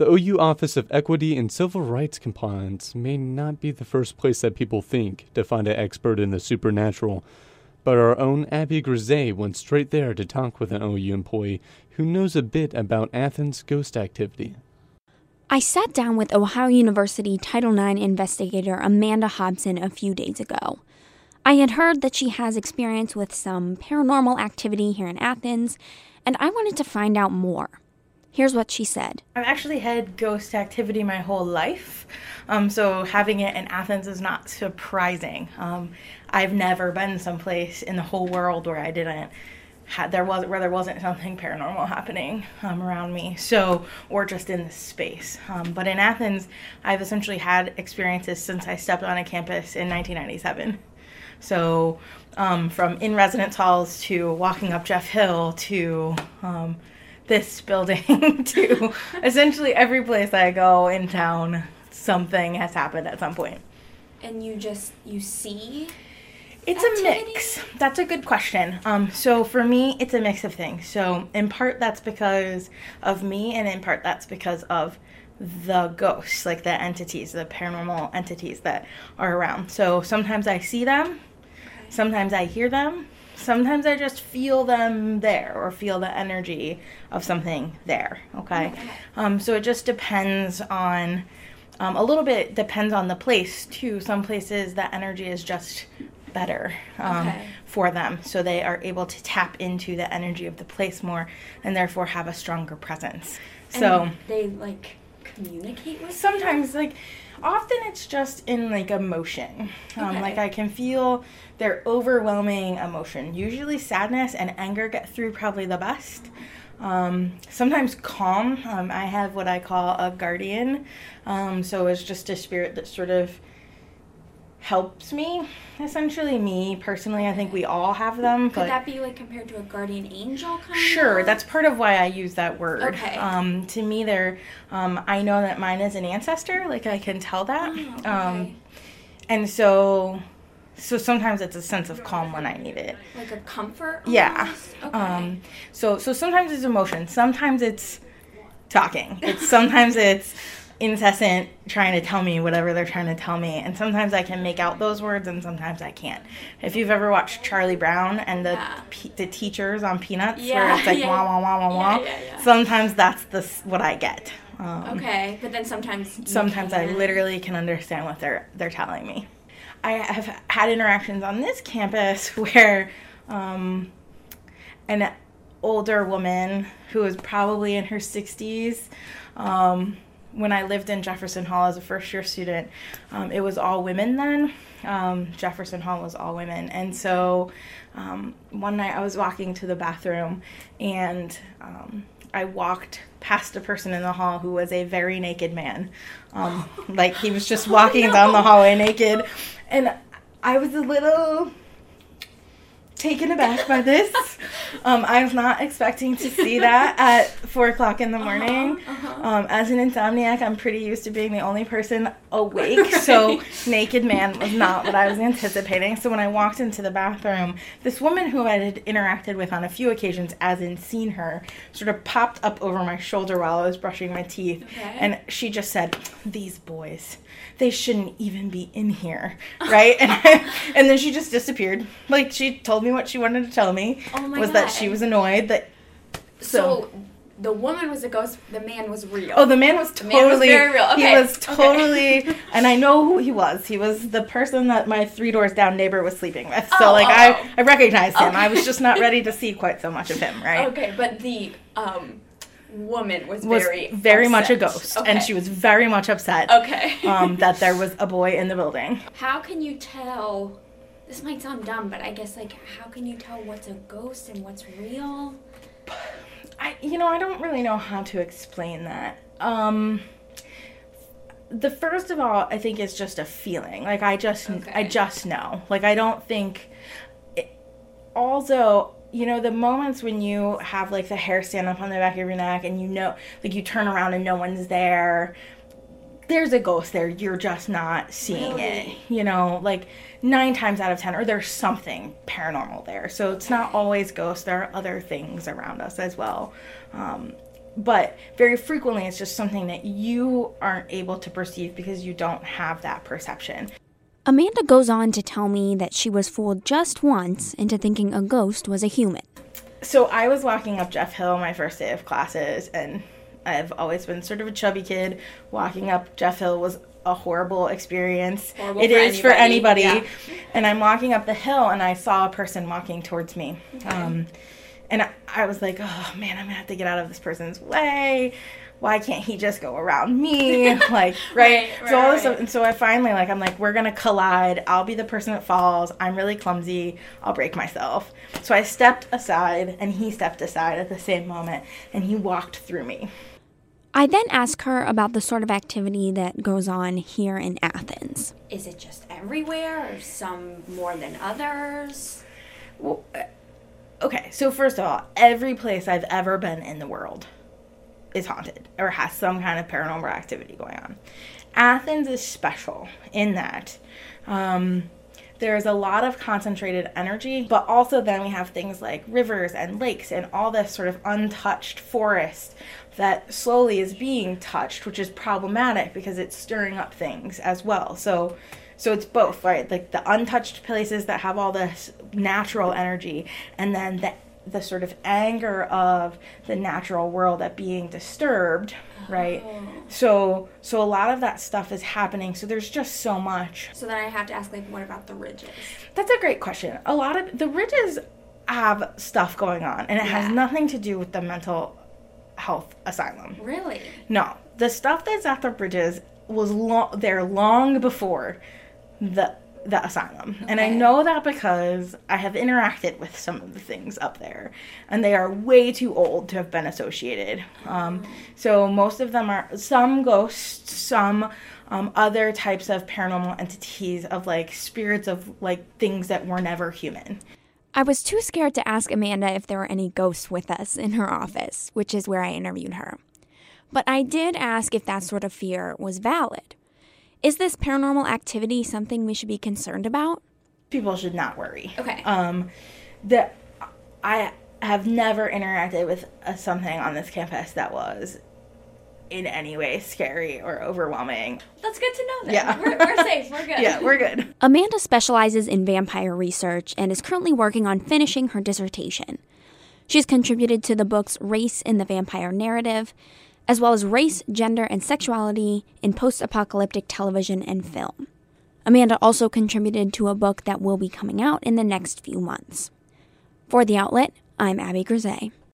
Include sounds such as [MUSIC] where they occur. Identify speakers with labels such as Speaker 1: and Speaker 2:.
Speaker 1: The OU Office of Equity and Civil Rights Compliance may not be the first place that people think to find an expert in the supernatural, but our own Abby Grisez went straight there to talk with an OU employee who knows a bit about Athens ghost activity.
Speaker 2: I sat down with Ohio University Title IX investigator Amanda Hobson a few days ago. I had heard that she has experience with some paranormal activity here in Athens, and I wanted to find out more. Here's what she said.
Speaker 3: I've actually had ghost activity my whole life, um, so having it in Athens is not surprising. Um, I've never been someplace in the whole world where I didn't had there was where there wasn't something paranormal happening um, around me so or just in this space um, but in athens i've essentially had experiences since i stepped on a campus in 1997 so um, from in residence halls to walking up jeff hill to um, this building [LAUGHS] to essentially every place I go in town, something has happened at some point.
Speaker 2: And you just you see
Speaker 3: it's activity? a mix. That's a good question. Um, so for me, it's a mix of things. So in part that's because of me, and in part that's because of the ghosts, like the entities, the paranormal entities that are around. So sometimes I see them, sometimes I hear them, sometimes I just feel them there or feel the energy of something there. Okay. Um, so it just depends on, um, a little bit depends on the place too. Some places that energy is just better um, okay. for them. So they are able to tap into the energy of the place more and therefore have a stronger presence.
Speaker 2: And
Speaker 3: so
Speaker 2: they like communicate with
Speaker 3: sometimes you? like often it's just in like emotion. Um, okay. like i can feel their overwhelming emotion. Usually sadness and anger get through probably the best. Um, sometimes calm. Um, i have what i call a guardian. Um, so it's just a spirit that sort of helps me essentially me personally i think we all have them
Speaker 2: could that be like compared to a guardian angel kind
Speaker 3: sure of? that's part of why i use that word okay. um, to me they're um, i know that mine is an ancestor like i can tell that oh, okay. um, and so so sometimes it's a sense of calm when i need it
Speaker 2: like a comfort
Speaker 3: almost? yeah okay. um, so so sometimes it's emotion sometimes it's talking it's sometimes it's incessant trying to tell me whatever they're trying to tell me. And sometimes i can make out those words and sometimes i can't. If you've ever watched charlie brown and the yeah. the teachers on peanuts yeah, where it's like [LAUGHS] yeah. wah wah wah wah wah sometimes that's the what i get.
Speaker 2: Um, okay but then sometimes
Speaker 3: sometimes i literally can understand what they're they're telling me. I have had interactions on this campus [LAUGHS] where um, an older woman who was probably in her 60s um, when I lived in Jefferson Hall as a first year student, um, it was all women then. Um, Jefferson Hall was all women. And so um, one night I was walking to the bathroom and um, I walked past a person in the hall who was a very naked man. Um, [LAUGHS] like he was just walking oh, no. down the hallway naked. And I was a little taken aback by this. [LAUGHS] Um, I was not expecting to see that [LAUGHS] at four o'clock in the uh-huh, morning. Uh-huh, uh-huh. Um, as an insomniac, I'm pretty used to being the only person awake, [LAUGHS] right. so naked man was not what I was anticipating. So when I walked into the bathroom, this woman who I had interacted with on a few occasions, as in seen her, sort of popped up over my shoulder while I was brushing my teeth, okay. and she just said, "These boys." they shouldn't even be in here, right? and and then she just disappeared. Like she told me what she wanted to tell me oh was God. that she was annoyed that.
Speaker 2: So, so, the woman was a ghost. The man was real.
Speaker 3: Oh, the man was totally man was very real. Okay. He was totally, okay. [LAUGHS] and I know who he was. He was the person that my three doors down neighbor was sleeping with. So oh, like oh, I, oh. I recognized him. Okay. I was just not [LAUGHS] ready to see quite so much of him, right?
Speaker 2: Okay, but the um woman was, was very
Speaker 3: very upset. much a ghost and she was very much upset
Speaker 2: okay
Speaker 3: um, that there [LAUGHS] was a boy in the building
Speaker 2: how can you tell this might sound dumb but i guess like how can you tell what's a ghost and what's real?
Speaker 3: I you know i don't really know how to explain that. Um the first of all i think it's just a feeling. Like i just okay. i just know. Like i don't think it, also you know the moments when you have like the hair stand up on the back of your neck and you know like you turn around and no one's there there's a ghost there you're just not seeing really? it you know like nine times out of ten or there's something paranormal there so it's not always ghosts there are other things around us as well um, but very frequently it's just something that you aren't able to perceive because you don't have that perception.
Speaker 2: Amanda goes on to tell me that she was fooled just once into thinking a ghost was a human.
Speaker 3: So I was walking up Jeff Hill my first day of classes, and I've always been sort of a chubby kid. Walking up Jeff Hill was a horrible experience.
Speaker 4: Horrible
Speaker 3: It
Speaker 4: for
Speaker 3: is for anybody.
Speaker 4: anybody,
Speaker 3: And I'm walking up the hill, and I saw a person walking towards me. Um, and I, I was like, oh man, I'm gonna have to get out of this person's way. Why can't he just go around me? [LAUGHS] like, right?
Speaker 4: Right,
Speaker 3: so all this
Speaker 4: right,
Speaker 3: stuff, and so I finally like, I'm like, we're gonna collide. I'll be the person that falls. I'm really clumsy. I'll break myself. So I stepped aside, and he stepped aside at the same moment, and he walked through me.
Speaker 2: I then ask her about the sort of activity that goes on here in Athens.
Speaker 4: Is it just everywhere, or some more than others?
Speaker 3: Well, uh, okay, so first of all, every place I've ever been in the world is haunted or has some kind of paranormal activity going on. Athens is special in that um, there's a lot of concentrated energy, but also then we have things like rivers and lakes and all this sort of untouched forest that slowly is being touched, which is problematic because it's stirring up things as well. So so it's both, right? Like the untouched places that have all this natural energy and then the the sort of anger of the natural world at being disturbed, right? Oh. So so a lot of that stuff is happening. So there's just so much.
Speaker 4: So then I have to ask, like, what about the ridges?
Speaker 3: That's a great question. A lot of the ridges have stuff going on and it has nothing to do with the mental health asylum.
Speaker 4: Really?
Speaker 3: No, the stuff that's at the ridges was lo- there long before the the asylum, and I know that because I have interacted with some of the things up there, and they are way too old to have been associated. Um, so most of them are some ghosts, some um, other types of paranormal entities of like spirits of like things that were never human.
Speaker 2: I was too scared to ask Amanda if there were any ghosts with us in her office, which is where I interviewed her. But I did ask if that sort of fear was valid. Is this paranormal activity something we should be concerned about?
Speaker 3: People should not worry.
Speaker 4: Okay.
Speaker 3: um, that I have never interacted with uh something on this campus that was in any way scary or overwhelming.
Speaker 4: That's good to know then.
Speaker 3: Yeah.
Speaker 4: We're, we're safe. We're [LAUGHS] good.
Speaker 3: Yeah, we're good.
Speaker 2: Amanda specializes in vampire research and is currently working on finishing her dissertation. She's contributed to the books Race in the Vampire Narrative, as well as Race, Gender, and Sexuality in Post Apocalyptic Television and Film. Amanda also contributed to a book that will be coming out in the next few months. For The Outlet, I'm Abby Grisez.